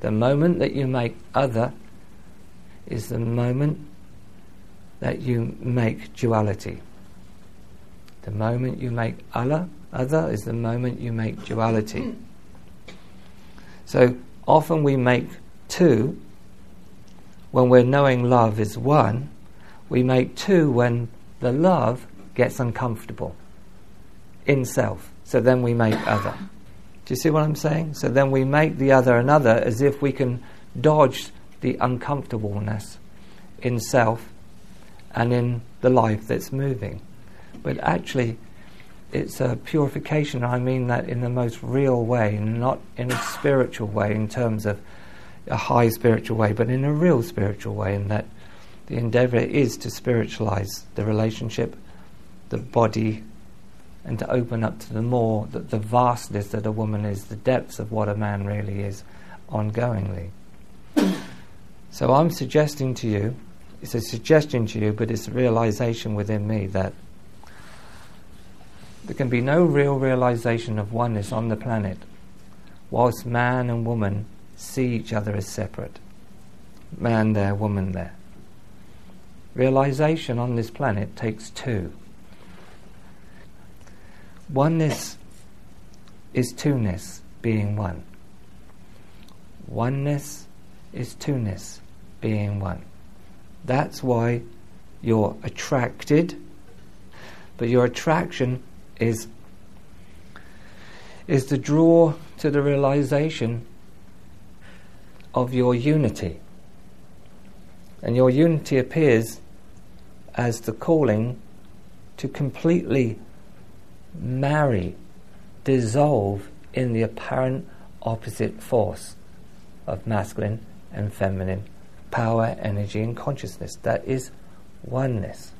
The moment that you make other is the moment that you make duality. The moment you make Allah, other is the moment you make duality. So often we make two when we're knowing love is one, we make two when the love gets uncomfortable in self. So then we make other. Do you see what I'm saying? So then we make the other another as if we can dodge the uncomfortableness in self and in the life that's moving. But actually, it's a purification. I mean that in the most real way, not in a spiritual way, in terms of a high spiritual way, but in a real spiritual way, in that the endeavor is to spiritualize the relationship, the body, and to open up to the more, that the vastness that a woman is, the depths of what a man really is ongoingly. so I'm suggesting to you, it's a suggestion to you, but it's a realization within me that there can be no real realization of oneness on the planet whilst man and woman see each other as separate. Man there, woman there. Realization on this planet takes two. Oneness is two-ness, being one. Oneness is two-ness, being one. That's why you're attracted, but your attraction is is the draw to the realization of your unity. And your unity appears as the calling to completely marry, dissolve in the apparent opposite force of masculine and feminine power, energy, and consciousness. That is oneness.